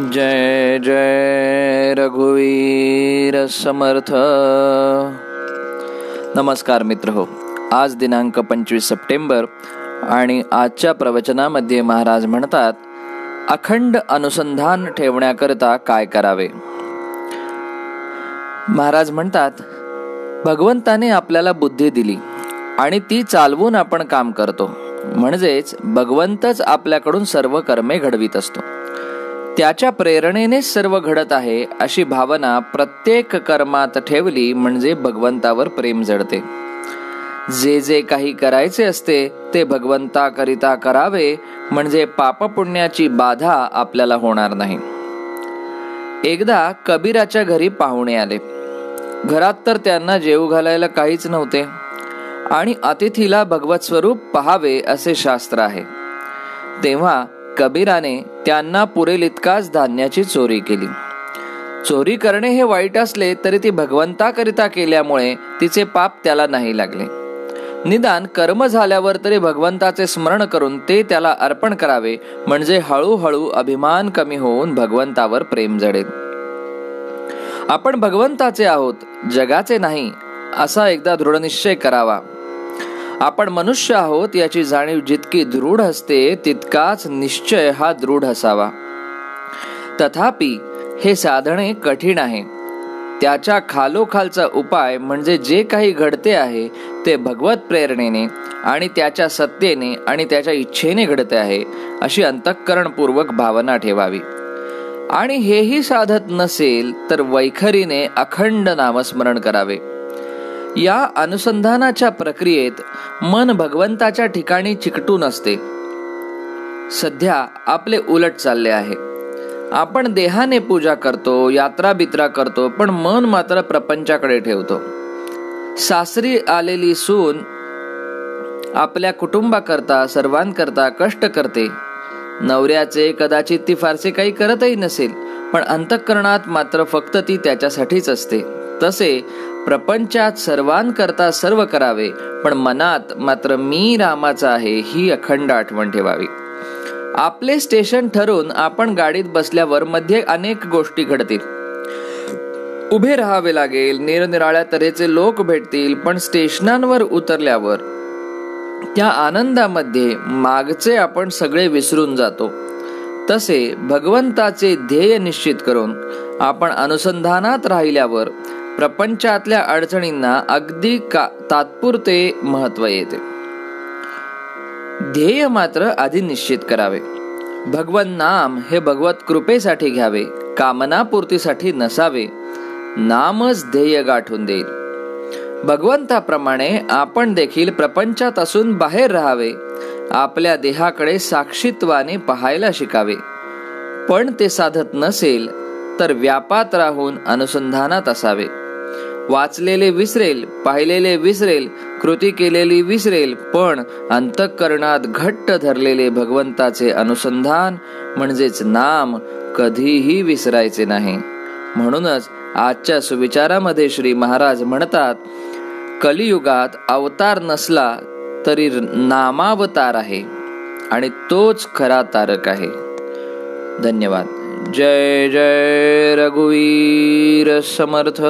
जय जय रघुवीर समर्थ। नमस्कार मित्र हो आज दिनांक पंचवीस सप्टेंबर आणि आजच्या प्रवचनामध्ये महाराज म्हणतात अखंड अनुसंधान ठेवण्याकरता काय करावे? महाराज म्हणतात भगवंताने आपल्याला बुद्धी दिली आणि ती चालवून आपण काम करतो. म्हणजेच भगवंतच आपल्याकडून सर्व कर्मे घडवीत असतो. त्याच्या प्रेरणेने सर्व घडत आहे अशी भावना प्रत्येक कर्मात ठेवली म्हणजे भगवंतावर प्रेम जडते. जे जे काही करायचे असते ते भगवंताकरिता करावे म्हणजे पापपुण्याची बाधा आपल्याला होणार नाही. एकदा कबीराच्या घरी पाहुणे आले. घरात तर त्यांना जेव घालायला काहीच नव्हते. आणि अतिथीला भगवत स्वरूप पहावे असे शास्त्र आहे. तेव्हा कबीराने त्यांना पुरेल इतकाच धान्याची चोरी केली. चोरी करणे हे वाईट असले तरी ती भगवंताकरिता केल्यामुळे तिचे पाप त्याला नाही लागले. निदान कर्म झाल्यावर तरी भगवंताचे स्मरण करून ते त्याला अर्पण करावे म्हणजे हळूहळू अभिमान कमी होऊन भगवंतावर प्रेम जडेल. आपण भगवंताचे आहोत जगाचे नाही असा एकदा दृढनिश्चय करावा. आपण मनुष्य आहोत याची जाणीव जितकी दृढ असते तितकाच निश्चय हा दृढ असावा. तथापि हे साधणे कठीण आहे. त्याच्या खालोखालचा उपाय म्हणजे जे काही घडते आहे ते भगवत प्रेरणेने आणि त्याच्या सत्तेने आणि त्याच्या इच्छेने घडते आहे अशी अंतःकरणपूर्वक भावना ठेवावी. आणि हेही साधत नसेल तर वैखरीने अखंड नामस्मरण करावे. या अनुसंधानाच्या प्रक्रियेत मन भगवंताच्या ठिकाणी चिकटून असते. सध्या आपले उलट चालले आहे. आपण देहाने पूजा करतो यात्रा बित्रा करतो पण मन मात्र प्रपंचाकडे ठेवतो. सासरी आलेली सून आपल्या कुटुंबाकरता सर्वांकरता कष्ट करते. नवऱ्याचे कदाचित ती फारसे काही करतही नसेल पण अंतःकरणात मात्र फक्त ती त्याच्यासाठीच असते. तसे प्रपंचात सर्वांकरता सर्व करावे पण मनात मात्र मी रामाचा आहे ही अखंड आठवण ठेवावी. आपले स्टेशन ठरून आपण गाडीत बसल्यावर मध्ये अनेक गोष्टी घडतील. उभे राहावे लागेल निरनिराळ्या तऱ्हेचे लोक भेटतील पण स्टेशनांवर उतरल्यावर त्या आनंदामध्ये मागचे आपण सगळे विसरून जातो. तसे भगवंताचे ध्येय निश्चित करून आपण अनुसंधानात राहिल्यावर प्रपंचातल्या अडचणींना अगदी का तात्पुरते महत्त्व येते. ध्येय मात्र आधी निश्चित करावे. भगवन नाम हे भगवत कृपेसाठी घ्यावे कामनापूर्तीसाठी नसावे नामच ध्येय गाठून देईल. भगवंताप्रमाणे आपण देखील प्रपंचात असून बाहेर राहावे आपल्या देहाकडे साक्षीत्वाने पाहायला शिकावे. पण ते साधत नसेल तर व्यापात राहून अनुसंधानात असावे. वाचलेले विसरेल पाहिलेले विसरेल कृती केलेली विसरेल पण अंतःकरणात घट्ट धरलेले भगवंताचे अनुसंधान म्हणजेच नाम कधीही विसरायचे नाही. म्हणूनच आजच्या सुविचारामध्ये श्री महाराज म्हणतात कलियुगात अवतार नसला तरी नामावतार आहे आणि तोच खरा तारक आहे. धन्यवाद. जय जय रघुवीर समर्थ।